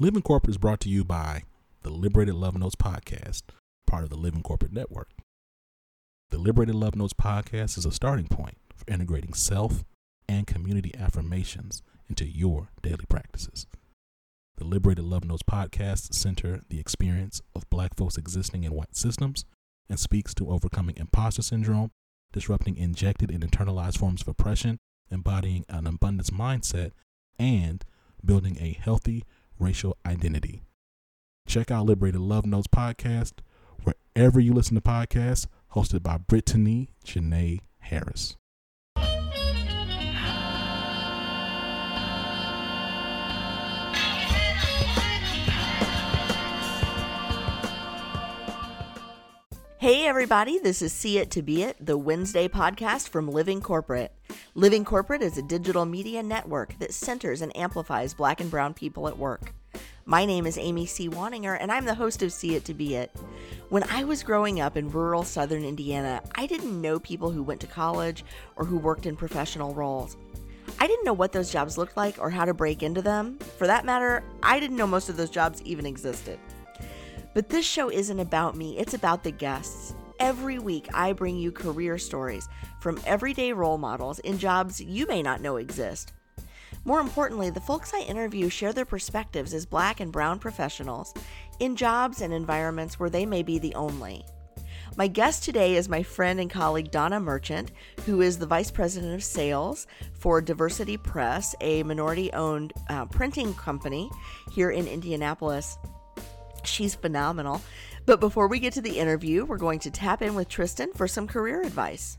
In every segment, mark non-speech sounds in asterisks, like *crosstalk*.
Living Corporate is brought to you by the Liberated Love Notes podcast, part of the Living Corporate Network. The Liberated Love Notes podcast is a starting point for integrating self and community affirmations into your daily practices. The Liberated Love Notes podcast center the experience of black folks existing in white systems and speaks to overcoming imposter syndrome, disrupting injected and internalized forms of oppression, embodying an abundance mindset, and building a healthy racial identity. Check out Liberated Love Notes podcast wherever you listen to podcasts, hosted by Brittany Janae Harris. Hey, everybody, this is See It to Be It, the Wednesday podcast from Living Corporate. Living Corporate is a digital media network that centers and amplifies black and brown people at work. My name is Amy C. Waninger, and I'm the host of See It to Be It. When I was growing up in rural southern Indiana, I didn't know people who went to college or who worked in professional roles. I didn't know what those jobs looked like or how to break into them. For that matter, I didn't know most of those jobs even existed. But this show isn't about me, it's about the guests. Every week, I bring you career stories from everyday role models in jobs you may not know exist. More importantly, the folks I interview share their perspectives as black and brown professionals in jobs and environments where they may be the only. My guest today is my friend and colleague Donna Merchant, who is the Vice President of Sales for Diversity Press, a minority owned uh, printing company here in Indianapolis. She's phenomenal. But before we get to the interview, we're going to tap in with Tristan for some career advice.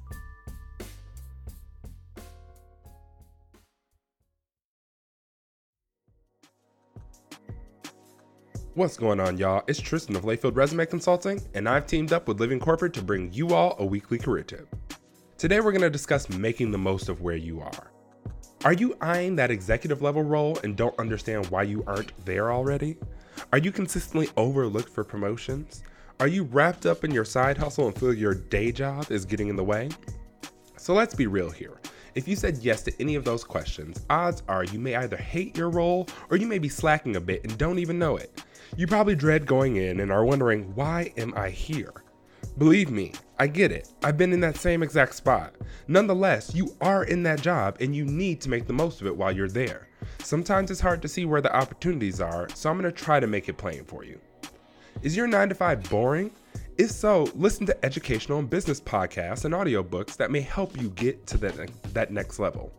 What's going on, y'all? It's Tristan of Layfield Resume Consulting, and I've teamed up with Living Corporate to bring you all a weekly career tip. Today, we're going to discuss making the most of where you are. Are you eyeing that executive level role and don't understand why you aren't there already? Are you consistently overlooked for promotions? Are you wrapped up in your side hustle and feel your day job is getting in the way? So let's be real here. If you said yes to any of those questions, odds are you may either hate your role or you may be slacking a bit and don't even know it. You probably dread going in and are wondering, why am I here? Believe me, I get it. I've been in that same exact spot. Nonetheless, you are in that job and you need to make the most of it while you're there. Sometimes it's hard to see where the opportunities are, so I'm going to try to make it plain for you. Is your 9 to 5 boring? If so, listen to educational and business podcasts and audiobooks that may help you get to that, that next level.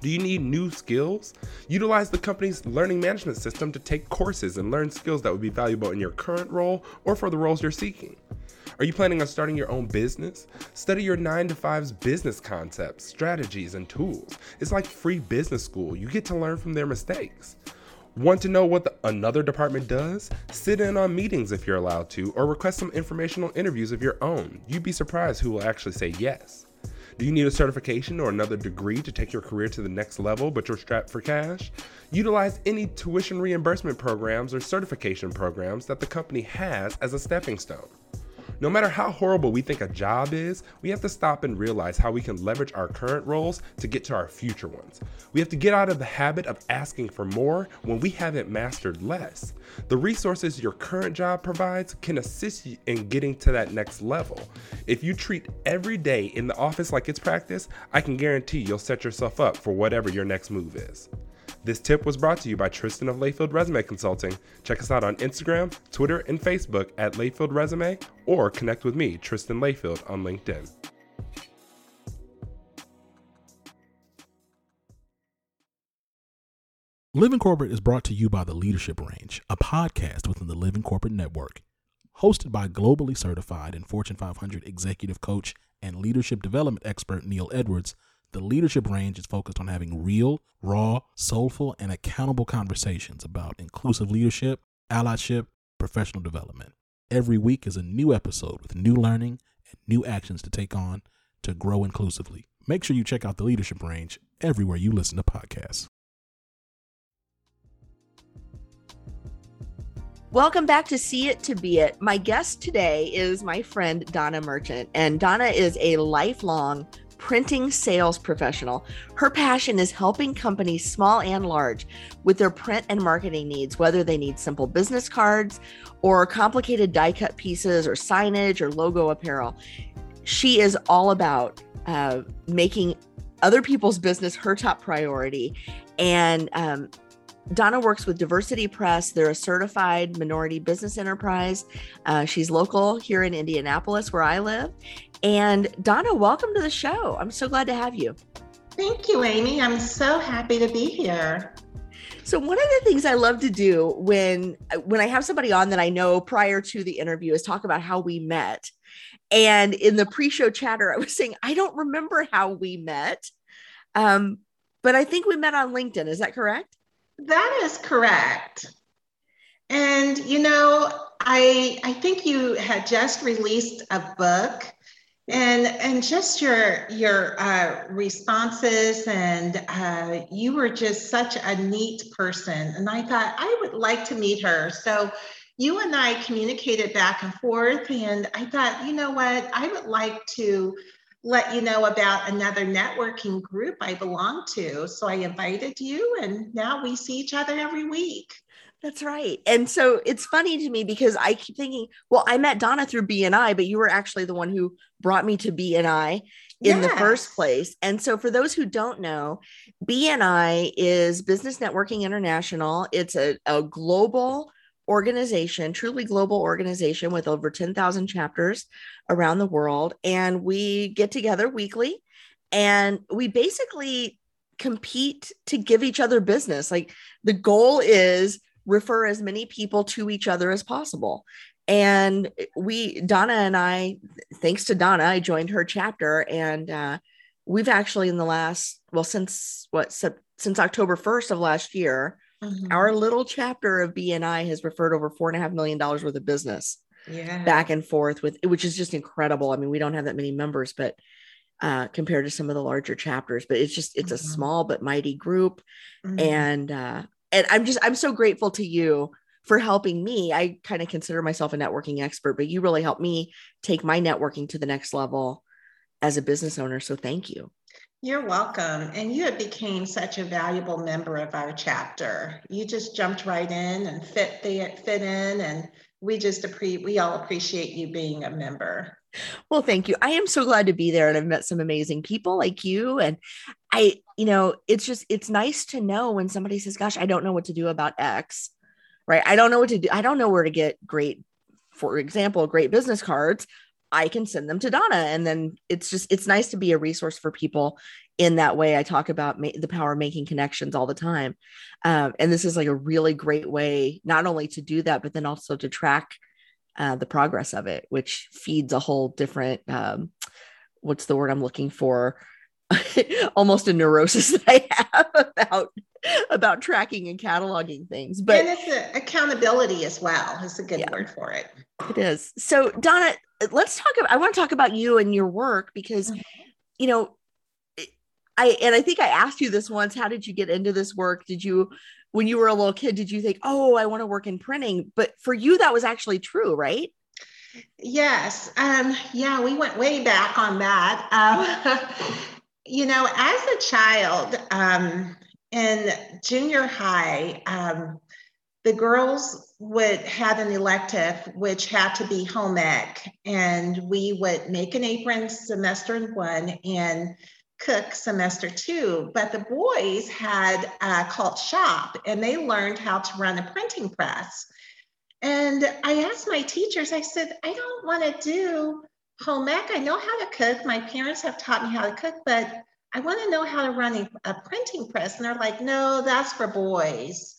Do you need new skills? Utilize the company's learning management system to take courses and learn skills that would be valuable in your current role or for the roles you're seeking. Are you planning on starting your own business? Study your 9 to 5's business concepts, strategies, and tools. It's like free business school. You get to learn from their mistakes. Want to know what the, another department does? Sit in on meetings if you're allowed to, or request some informational interviews of your own. You'd be surprised who will actually say yes. Do you need a certification or another degree to take your career to the next level, but you're strapped for cash? Utilize any tuition reimbursement programs or certification programs that the company has as a stepping stone. No matter how horrible we think a job is, we have to stop and realize how we can leverage our current roles to get to our future ones. We have to get out of the habit of asking for more when we haven't mastered less. The resources your current job provides can assist you in getting to that next level. If you treat every day in the office like it's practice, I can guarantee you'll set yourself up for whatever your next move is. This tip was brought to you by Tristan of Layfield Resume Consulting. Check us out on Instagram, Twitter, and Facebook at Layfield Resume or connect with me, Tristan Layfield, on LinkedIn. Living Corporate is brought to you by The Leadership Range, a podcast within the Living Corporate Network. Hosted by globally certified and Fortune 500 executive coach and leadership development expert Neil Edwards, the leadership range is focused on having real, raw, soulful, and accountable conversations about inclusive leadership, allyship, professional development. Every week is a new episode with new learning and new actions to take on to grow inclusively. Make sure you check out the leadership range everywhere you listen to podcasts. Welcome back to See It to Be It. My guest today is my friend Donna Merchant, and Donna is a lifelong printing sales professional. Her passion is helping companies, small and large, with their print and marketing needs, whether they need simple business cards or complicated die cut pieces or signage or logo apparel. She is all about uh, making other people's business her top priority. And um, Donna works with Diversity Press. They're a certified minority business enterprise. Uh, she's local here in Indianapolis, where I live. And Donna, welcome to the show. I'm so glad to have you. Thank you, Amy. I'm so happy to be here. So one of the things I love to do when when I have somebody on that I know prior to the interview is talk about how we met. And in the pre-show chatter, I was saying I don't remember how we met, um, but I think we met on LinkedIn. Is that correct? That is correct. And you know, I I think you had just released a book and and just your your uh, responses and uh, you were just such a neat person and i thought i would like to meet her so you and i communicated back and forth and i thought you know what i would like to let you know about another networking group I belong to. So I invited you, and now we see each other every week. That's right. And so it's funny to me because I keep thinking, well, I met Donna through BNI, but you were actually the one who brought me to BNI in yes. the first place. And so for those who don't know, BNI is Business Networking International. It's a, a global organization, truly global organization with over 10,000 chapters around the world. And we get together weekly and we basically compete to give each other business. Like the goal is refer as many people to each other as possible. And we, Donna and I, thanks to Donna, I joined her chapter and uh, we've actually in the last, well, since what, since October 1st of last year, Mm-hmm. Our little chapter of BNI has referred over four and a half million dollars worth of business yeah. back and forth with which is just incredible. I mean, we don't have that many members, but uh, compared to some of the larger chapters, but it's just it's mm-hmm. a small but mighty group. Mm-hmm. And uh, and I'm just I'm so grateful to you for helping me. I kind of consider myself a networking expert, but you really helped me take my networking to the next level as a business owner. So thank you. You're welcome. And you have became such a valuable member of our chapter. You just jumped right in and fit the fit in and we just appreciate we all appreciate you being a member. Well, thank you. I am so glad to be there and I've met some amazing people like you and I you know, it's just it's nice to know when somebody says, "Gosh, I don't know what to do about X." Right? I don't know what to do. I don't know where to get great for example, great business cards. I can send them to Donna. And then it's just, it's nice to be a resource for people in that way. I talk about ma- the power of making connections all the time. Um, and this is like a really great way, not only to do that, but then also to track uh, the progress of it, which feeds a whole different, um, what's the word I'm looking for? *laughs* almost a neurosis *laughs* that I have about about tracking and cataloging things. But and it's a, accountability as well. Is a good yeah, word for it. It is. So Donna, let's talk about. I want to talk about you and your work because, mm-hmm. you know, I and I think I asked you this once. How did you get into this work? Did you, when you were a little kid, did you think, oh, I want to work in printing? But for you, that was actually true, right? Yes. Um, yeah, we went way back on that. Um, *laughs* you know, as a child um, in junior high, um, the girls would have an elective which had to be home ec, and we would make an apron semester one and cook semester two. But the boys had uh, called shop, and they learned how to run a printing press. And I asked my teachers, I said, I don't want to do home ec. I know how to cook. My parents have taught me how to cook, but I want to know how to run a, a printing press. And they're like, no, that's for boys.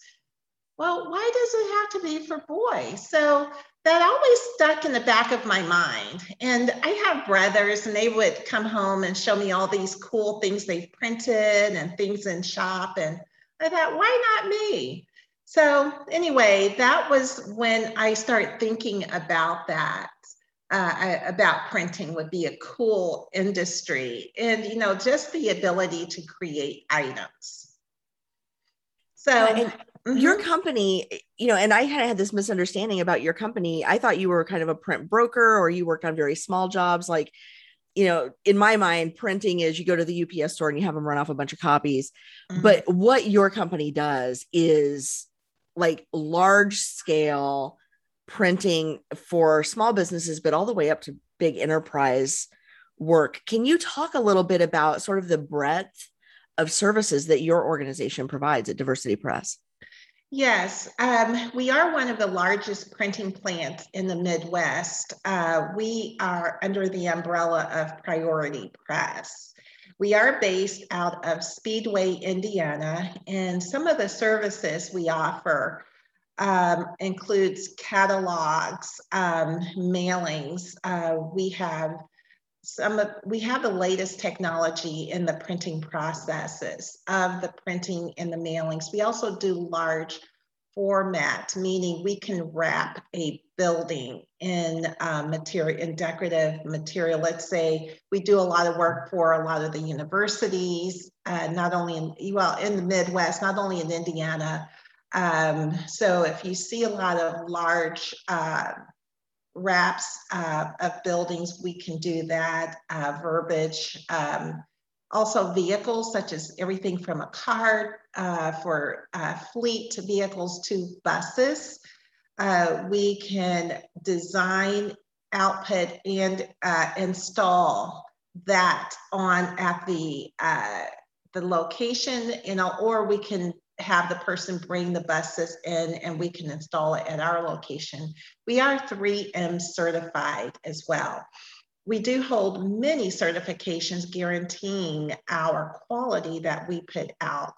Well, why does it have to be for boys? So that always stuck in the back of my mind. And I have brothers, and they would come home and show me all these cool things they've printed and things in shop. And I thought, why not me? So, anyway, that was when I started thinking about that uh, about printing would be a cool industry and you know just the ability to create items so mm-hmm. your company you know and i had had this misunderstanding about your company i thought you were kind of a print broker or you worked on very small jobs like you know, in my mind, printing is you go to the UPS store and you have them run off a bunch of copies. Mhm. But what your company does is like large scale printing for small businesses, but all the way up to big enterprise work. Can you talk a little bit about sort of the breadth of services that your organization provides at Diversity Press? Yes, um, we are one of the largest printing plants in the Midwest. Uh, we are under the umbrella of Priority Press. We are based out of Speedway, Indiana, and some of the services we offer um, includes catalogs, um, mailings. Uh, we have some of we have the latest technology in the printing processes of the printing and the mailings. We also do large format, meaning we can wrap a building in uh, material in decorative material. Let's say we do a lot of work for a lot of the universities, uh, not only in well in the Midwest, not only in Indiana. Um, so if you see a lot of large uh, wraps uh, of buildings, we can do that, uh, verbiage. Um, also vehicles such as everything from a car uh, for uh, fleet to vehicles to buses. Uh, we can design, output, and uh, install that on at the the location, know, or we can have the person bring the buses in and we can install it at our location. We are 3M certified as well. We do hold many certifications guaranteeing our quality that we put out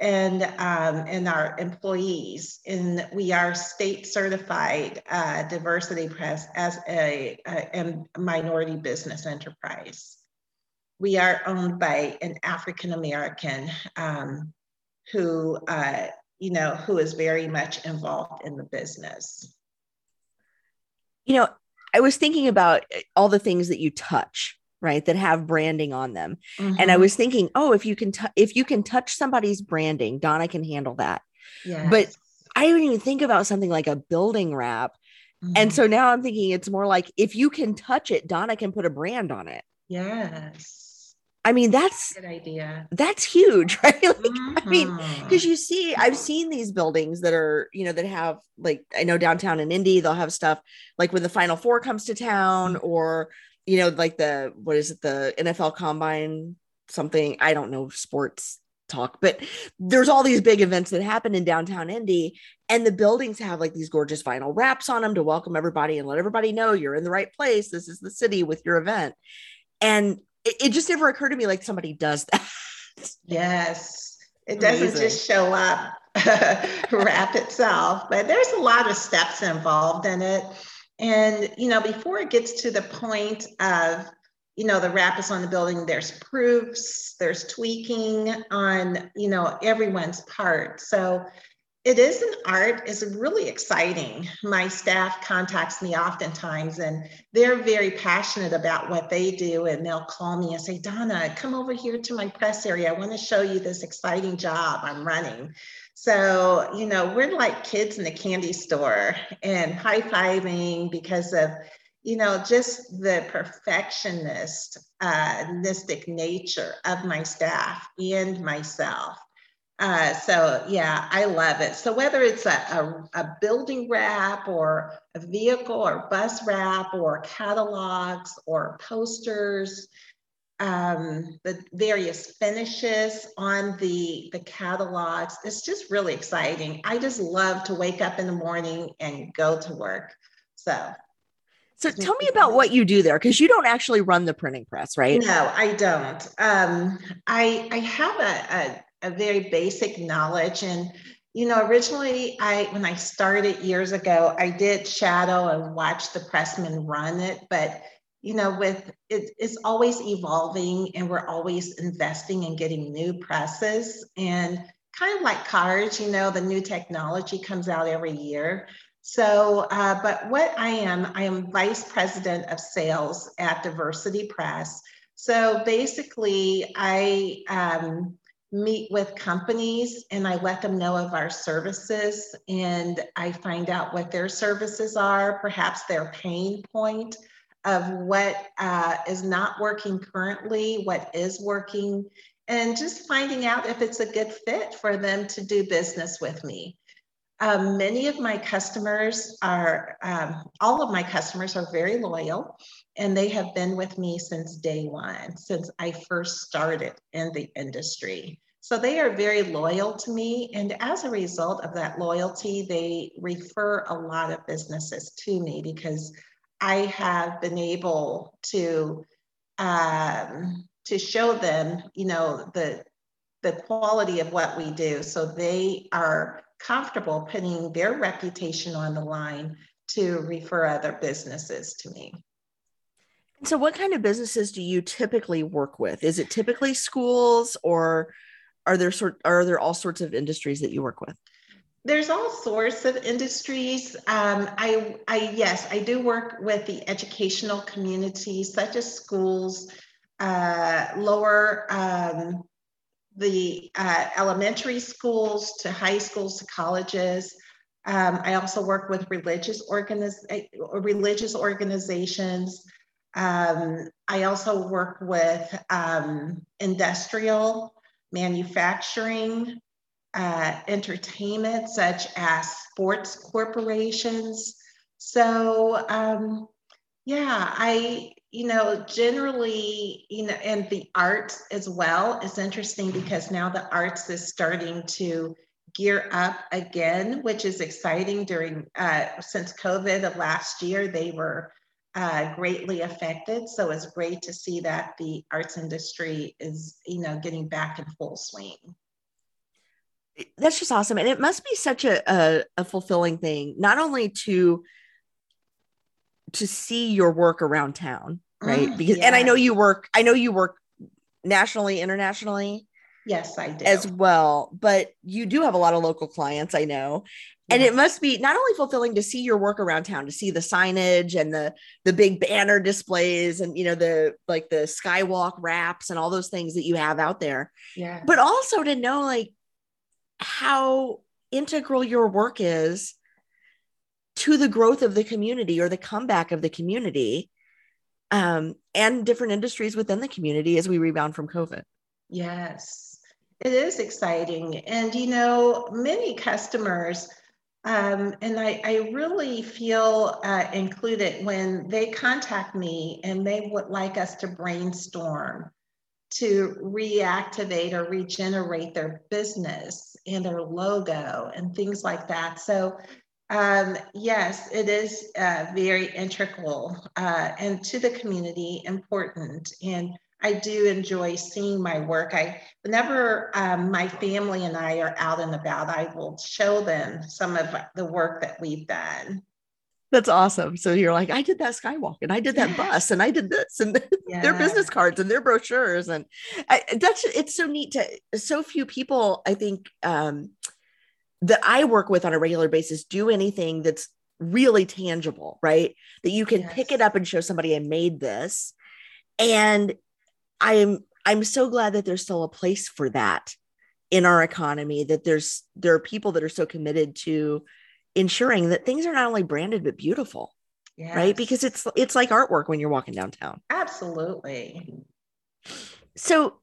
and, um, and our employees. And we are state certified uh, diversity press as a, a, a minority business enterprise. We are owned by an African American um, who, uh, you know, who is very much involved in the business. You know, I was thinking about eh, all the things that you touch, right, that have branding on them. And I Mhm. was thinking, oh, if you can, t- if you can touch somebody's branding, Donna can handle that. but I didn't even think about something like a building wrap. And Mhm. so now I'm thinking it's more like if you can touch it, Donna can put a brand on it. yes, I mean, that's good idea. that's huge, *laughs* right? Like, I mean, mm-hmm. because you see, I've seen these buildings that are, you know, that have like I know downtown in Indy, they'll have stuff like when the Final Four comes to town, mm-hmm. or you know, like the what is it, the NFL Combine, something I don't know sports talk, but there's all these big events that happen in downtown Indy, and the buildings have like these gorgeous vinyl wraps on them to welcome everybody and let everybody know you're in the right place. This is the city with your event, and it, it just never occurred to me like somebody does that. *laughs* Yes, it doesn't Amazing. just show up, *laughs* wrap itself, but there's a lot of steps involved in it. And, you know, before it gets to the point of, you know, the wrap is on the building, there's proofs, there's tweaking on, you know, everyone's part. So it is an art, it's really exciting. My staff contacts me oftentimes and they're very passionate about what they do and they'll call me and say donna come over here to my press area. I want to show you this exciting job i'm running. So you know we're like kids in the candy store and high-fiving because of you know just the perfectionist uh nature of my staff and myself uh, so yeah, I love it. So whether it's a, a, a building wrap or a vehicle or bus wrap or catalogs or posters, um, the various finishes on the, the catalogs, it's just really exciting. I just love to wake up in the morning and go to work. So So tell me about what you do there because you don't actually run the printing press, right? No, I don't. Um, I I have a, a very basic knowledge, and you know, originally I when I started years ago, I did shadow and watch the pressmen run it, but you know, with it, it's always evolving, and we're always investing in getting new presses and kind of like cars, you know, the new technology comes out every year. So, uh, but what I am, I am vice president of sales at Diversity Press. So basically, I um, meet with companies and I let them know of our services and I find out what their services are, perhaps their pain point of what uh, is not working currently, what is working, and just finding out if it's a good fit for them to do business with me. Um, many of my customers are, um, all of my customers are very loyal and they have been with me since day one, since I first started in the industry. So they are very loyal to me. And as a result of that loyalty, they refer a lot of businesses to me because I have been able to um, to show them, you know, the the quality of what we do. So they are comfortable putting their reputation on the line to refer other businesses to me. So, what kind of businesses do you typically work with? Is it typically schools, or are there sort are there all sorts of industries that you work with? There's all sorts of industries. Um, I, I yes, I do work with the educational community, such as schools, uh, lower um, the uh, elementary schools to high schools to colleges. Um, I also work with religious organiz- religious organizations. Um, I also work with um, industrial, manufacturing, uh, entertainment, such as sports corporations. So, um, yeah, I, you know, generally, you know, and the arts as well is interesting because now the arts is starting to gear up again, which is exciting during, uh, since COVID of last year, they were uh, greatly affected. So it's great to see that the arts industry is, you know, getting back in full swing. That's just awesome. And it must be such a, a, a fulfilling thing, not only to to see your work around town, right? Mm, because and I know you work, I know you work nationally, internationally. Yes, I do. As well, but you do have a lot of local clients, I know. And it must be not only fulfilling to see your work around town, to see the signage and the the big banner displays and you know the like the skywalk wraps and all those things that you have out there. Yeah. But also to know like how integral your work is to the growth of the community or the comeback of the community um, and different industries within the community as we rebound from COVID. Yes, it is exciting. And, you know, many customers, um, and I, I, really feel uh, included when they contact me and they would like us to brainstorm to reactivate or regenerate their business and their logo and things like that. So um, yes, it is uh, very integral uh, and to the community important. And I do enjoy seeing my work. I, whenever um, my family and I are out and about, I will show them some of the work that we've done. That's awesome. So you're like, I did that skywalk and I did that bus and I did this and *laughs* yeah. their business cards and their brochures. And I, that's, it's so neat to, so few people, I think, um, that I work with on a regular basis do anything that's really tangible, right? That you can yes. pick it up and show somebody I made this. And I'm I'm so glad that there's still a place for that in our economy that there's there are people that are so committed to ensuring that things are not only branded but beautiful. Yes. Right? Because it's it's like artwork when you're walking downtown. Absolutely. So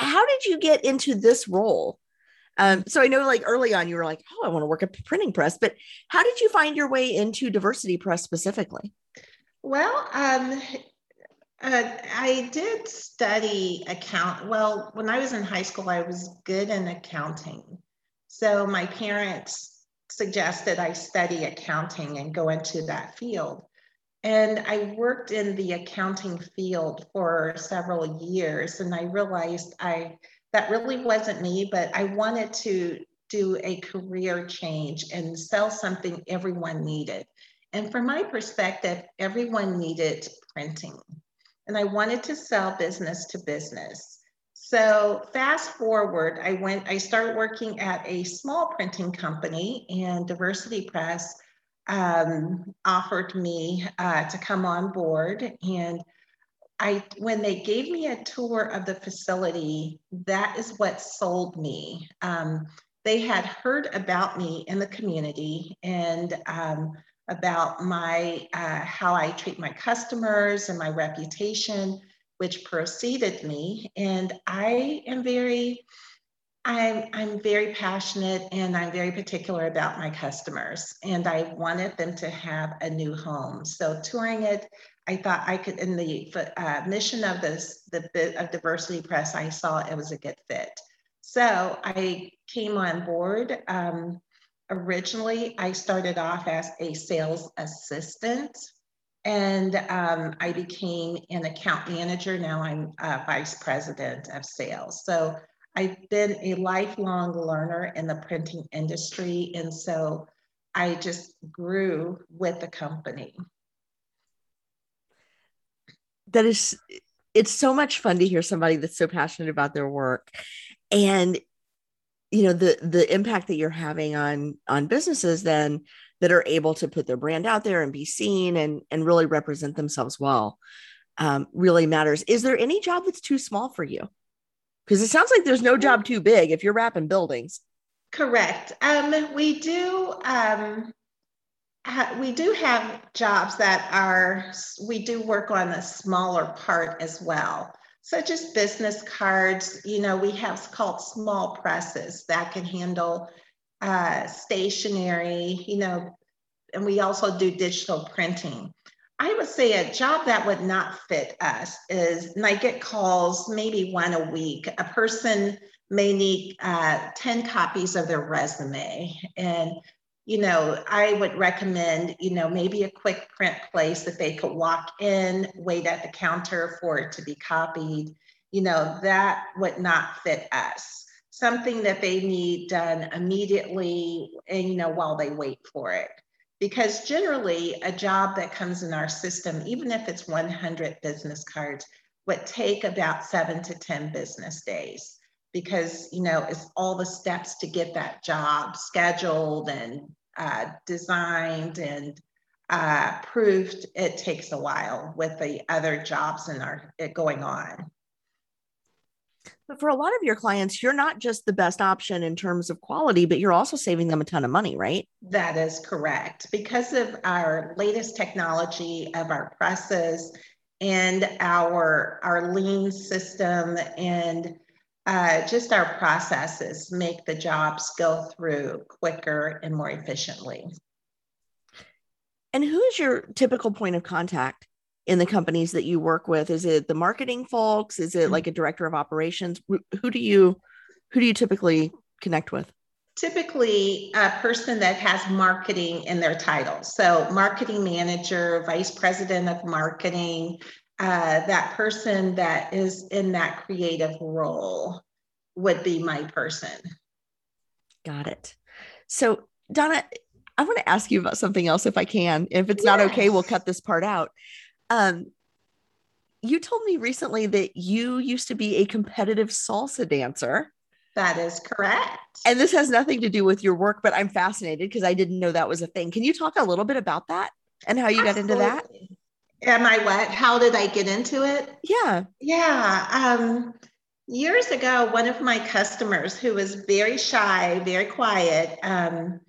how did you get into this role? Um, so I know like early on you were like, oh, I want to work at printing press, but how did you find your way into diversity press specifically? Well, um, uh, I did study account. Well, when I was in high school, I was good in accounting. So my parents suggested I study accounting and go into that field. And I worked in the accounting field for several years, and I realized I that really wasn't me, but I wanted to do a career change and sell something everyone needed. And from my perspective, everyone needed printing. And I wanted to sell business to business. So fast forward, I went, I started working at a small printing company and Diversity Press um, offered me uh, to come on board. And I when they gave me a tour of the facility, that is what sold me. Um, they had heard about me in the community, and um, about my uh, how I treat my customers and my reputation, which preceded me. And I am very, I'm I'm very passionate and I'm very particular about my customers. And I wanted them to have a new home. So touring it, I thought I could in the uh, mission of this the bit of diversity press, I saw it was a good fit. So I came on board. Um, originally, I started off as a sales assistant and um, I became an account manager. Now I'm a vice president of sales. So I've been a lifelong learner in the printing industry. And so I just grew with the company. That is, it's so much fun to hear somebody that's so passionate about their work and you know the the impact that you're having on on businesses then that are able to put their brand out there and be seen and and really represent themselves well um, really matters. Is there any job that's too small for you? Because it sounds like there's no job too big if you're wrapping buildings. Correct. Um, we do um, ha- we do have jobs that are we do work on a smaller part as well such as business cards. You know, we have called small presses that can handle uh, stationery, you know, and we also do digital printing. I would say a job that would not fit us is, and I get calls maybe one a week. A person may need uh, 10 copies of their resume. And you know, I would recommend, you know, maybe a quick print place that they could walk in, wait at the counter for it to be copied. You know, that would not fit us. Something that they need done immediately and, you know, while they wait for it. Because generally, a job that comes in our system, even if it's 100 business cards, would take about seven to 10 business days because you know it's all the steps to get that job scheduled and uh, designed and uh, proved it takes a while with the other jobs in our going on. But for a lot of your clients, you're not just the best option in terms of quality, but you're also saving them a ton of money, right? That is correct. Because of our latest technology of our presses and our our lean system and uh, just our processes make the jobs go through quicker and more efficiently. And who is your typical point of contact in the companies that you work with? Is it the marketing folks? Is it like a director of operations? Who do you who do you typically connect with? Typically, a person that has marketing in their title. So, marketing manager, vice president of marketing, uh, that person that is in that creative role would be my person. Got it. So, Donna, I want to ask you about something else if I can. If it's yes. not okay, we'll cut this part out. Um, you told me recently that you used to be a competitive salsa dancer. That is correct. And this has nothing to do with your work, but I'm fascinated because I didn't know that was a thing. Can you talk a little bit about that and how you Absolutely. got into that? Am I what? How did I get into it? Yeah. Yeah. Um, years ago, one of my customers who was very shy, very quiet, um,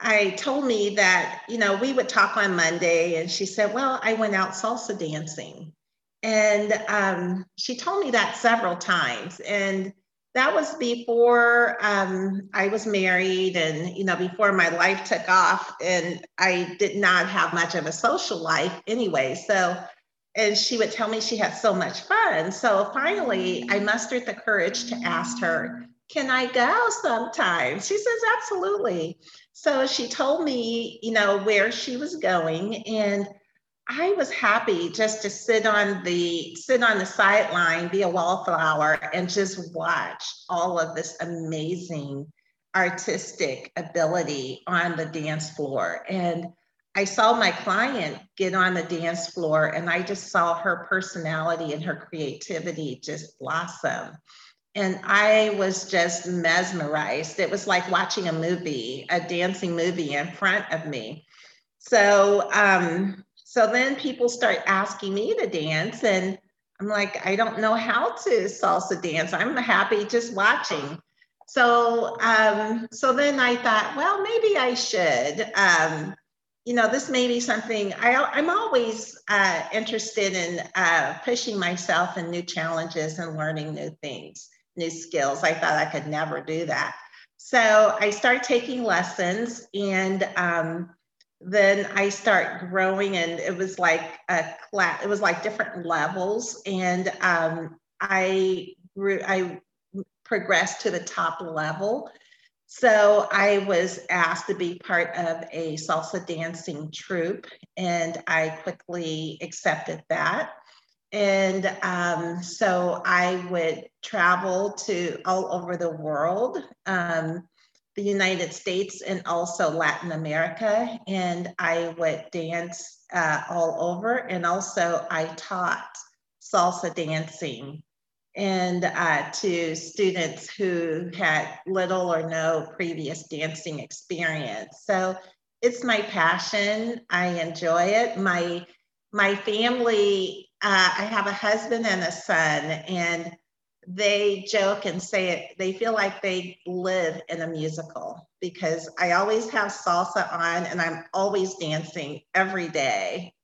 I told me that, you know, we would talk on Monday, and she said, Well, I went out salsa dancing. And um, she told me that several times. And that was before um, I was married and, you know, before my life took off. And I did not have much of a social life anyway. So, and she would tell me she had so much fun. So finally, I mustered the courage to ask her, Can I go sometime? She says, Absolutely. So she told me, you know, where she was going. And I was happy just to sit on the sit on the sideline, be a wallflower, and just watch all of this amazing artistic ability on the dance floor. And I saw my client get on the dance floor, and I just saw her personality and her creativity just blossom. And I was just mesmerized. It was like watching a movie, a dancing movie in front of me. So um, so then people start asking me to dance, and I'm like, I don't know how to salsa dance. I'm happy just watching. So, um, so then I thought, well, maybe I should. Um, you know, this may be something I, I'm always uh, interested in uh, pushing myself in new challenges and learning new things, new skills. I thought I could never do that. So I start taking lessons and um, then I start growing and it was like a class, it was like different levels. And um, I grew, I progressed to the top level. So I was asked to be part of a salsa dancing troupe, and I quickly accepted that. And um, so I would travel to all over the world, um, the United States, and also Latin America. And I would dance uh, all over. And also, I taught salsa dancing and uh, to students who had little or no previous dancing experience. So it's my passion. I enjoy it. My my family, uh, I have a husband and a son, and they joke and say it, they feel like they live in a musical because I always have salsa on and I'm always dancing every day.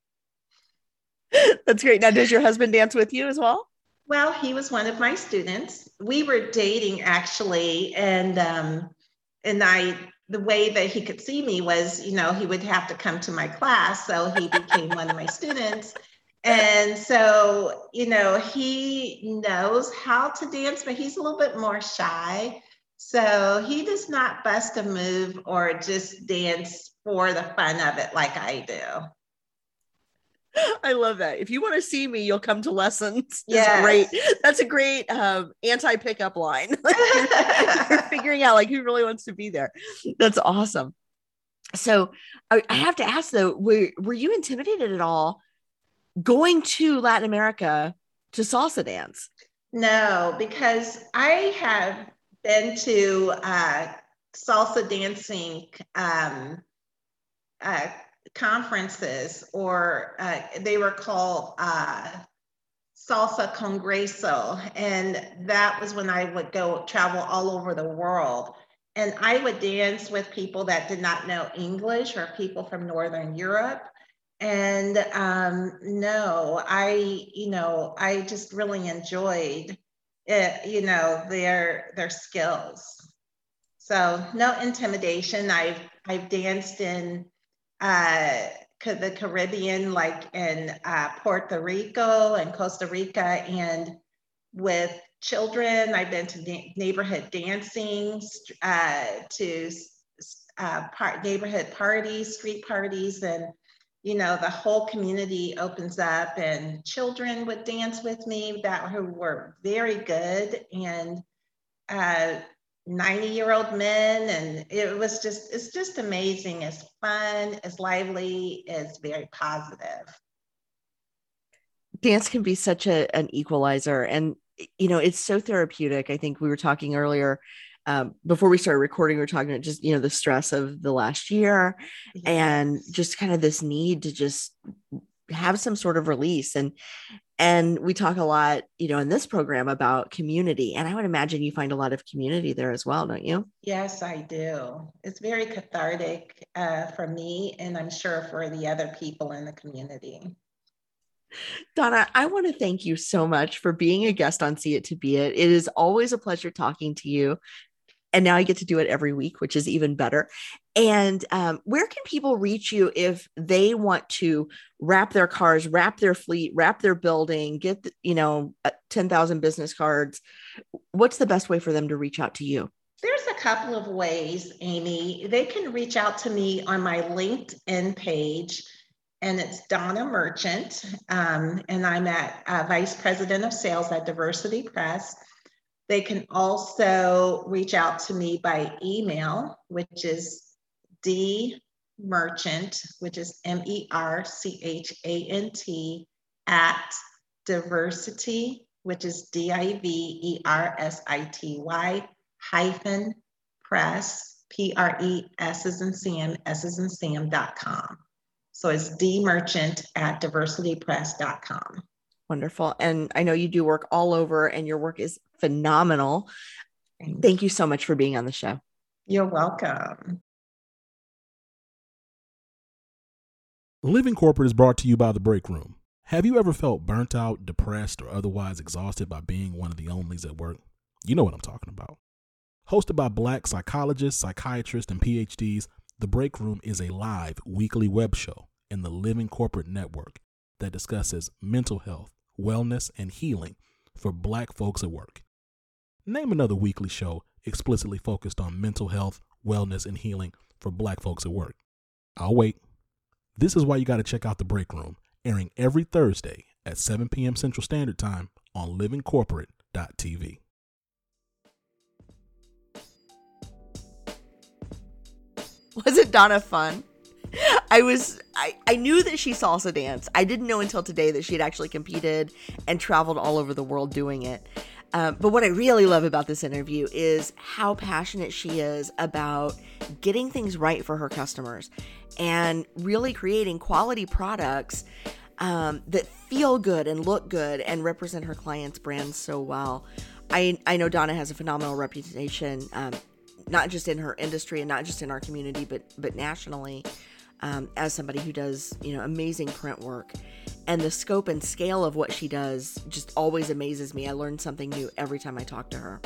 That's great. Now, does your husband dance with you as well? Well, he was one of my students. We were dating actually, and um, and I the way that he could see me was, you know, he would have to come to my class, so he became one of my students. And so, you know, he knows how to dance, but he's a little bit more shy. So he does not bust a move or just dance for the fun of it like I do. I love that. If you want to see me, you'll come to lessons. Yeah, great. That's a great um, anti pickup line. *laughs* you're, you're, *laughs* figuring out like who really wants to be there. That's awesome. So I, I have to ask though, were were you intimidated at all going to Latin America to salsa dance? No, because I have been to uh, salsa dancing um, uh, conferences, or uh, they were called uh, Salsa Congreso. And that was when I would go travel all over the world. And I would dance with people that did not know English or people from Northern Europe. And um, no, I, you know, I just really enjoyed it, you know, their their skills. So no intimidation. I've I've danced in uh, the Caribbean, like in uh, Puerto Rico and Costa Rica, and with children. I've been to neighborhood dancing, uh, to uh, par- neighborhood parties, street parties, and you know the whole community opens up, and children would dance with me that who were very good, and uh, 90 year old men. And it was just it's just amazing it's fun it's lively it's very positive. Dance can be such a, an equalizer. And you know it's so therapeutic. I think we were talking earlier um, before we started recording we are talking about just you know the stress of the last year yes. and just kind of this need to just have some sort of release. And and we talk a lot you know in this program about community and i would imagine you find a lot of community there as well don't you? Yes i do. It's very cathartic uh, for me and i'm sure for the other people in the community. Donna, I want to thank you so much for being a guest on See It to Be It. It is always a pleasure talking to you and now I get to do it every week, which is even better. And um, where can people reach you if they want to wrap their cars, wrap their fleet, wrap their building, get you know uh, ten thousand business cards? What's the best way for them to reach out to you? There's a couple of ways, Amy. They can reach out to me on my LinkedIn page, and it's Donna Merchant, um, and I'm at uh, Vice President of Sales at Diversity Press. They can also reach out to me by email, which is D merchant, which is M E R C H A N T, at diversity, which is D I V E R S I T Y hyphen press, P R E S is in Sam, S is in Sam.com. So it's D merchant at diversitypress.com. Wonderful. And I know you do work all over, and your work is phenomenal. Thank you so much for being on the show. You're welcome. Living Corporate is brought to you by The Break Room. Have you ever felt burnt out, depressed, or otherwise exhausted by being one of the onlys at work? You know what I'm talking about. Hosted by black psychologists, psychiatrists, and PhDs, The Break Room is a live weekly web show in the Living Corporate Network that discusses mental health, wellness, and healing for black folks at work. Name another weekly show explicitly focused on mental health, wellness, and healing for black folks at work. I'll wait. This is why you got to check out The Break Room, airing every Thursday at 7 p.m. Central Standard Time on livingcorporate.tv. Was it Donna fun? I was I, I knew that she salsa danced. I didn't know until today that she had actually competed and traveled all over the world doing it. Um, but what I really love about this interview is how passionate she is about getting things right for her customers and really creating quality products um, that feel good and look good and represent her clients' brands so well. I, I know Donna has a phenomenal reputation, um, not just in her industry and not just in our community, but but nationally um, as somebody who does you know amazing print work. And the scope and scale of what she does just always amazes me. I learn something new every time i talk to her.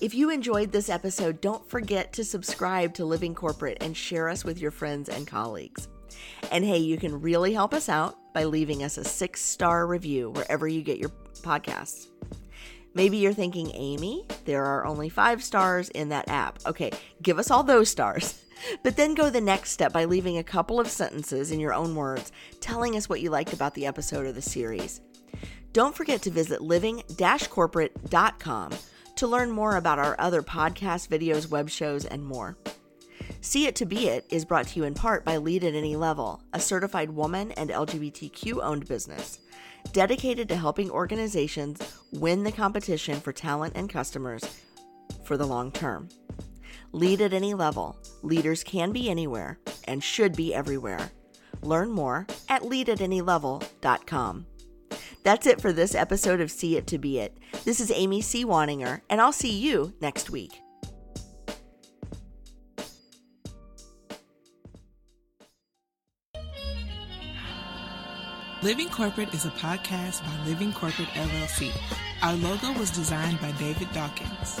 If you enjoyed this episode don't forget to subscribe to living corporate and share us with your friends and colleagues. And hey you can really help us out by leaving us a six star review wherever you get your podcasts. Maybe you're thinking, Amy, there are only five stars in that app. Okay, give us all those stars. *laughs* But then go the next step by leaving a couple of sentences in your own words telling us what you liked about the episode or the series. Don't forget to visit living corporate.com to learn more about our other podcasts, videos, web shows, and more. See It to Be It is brought to you in part by Lead at Any Level, a certified woman and LGBTQ owned business dedicated to helping organizations win the competition for talent and customers for the long term. Lead at any level. Leaders can be anywhere and should be everywhere. Learn more at leadatanylevel.com. That's it for this episode of See It to Be It. This is Amy C. Waninger, and I'll see you next week. Living Corporate is a podcast by Living Corporate LLC. Our logo was designed by David Dawkins.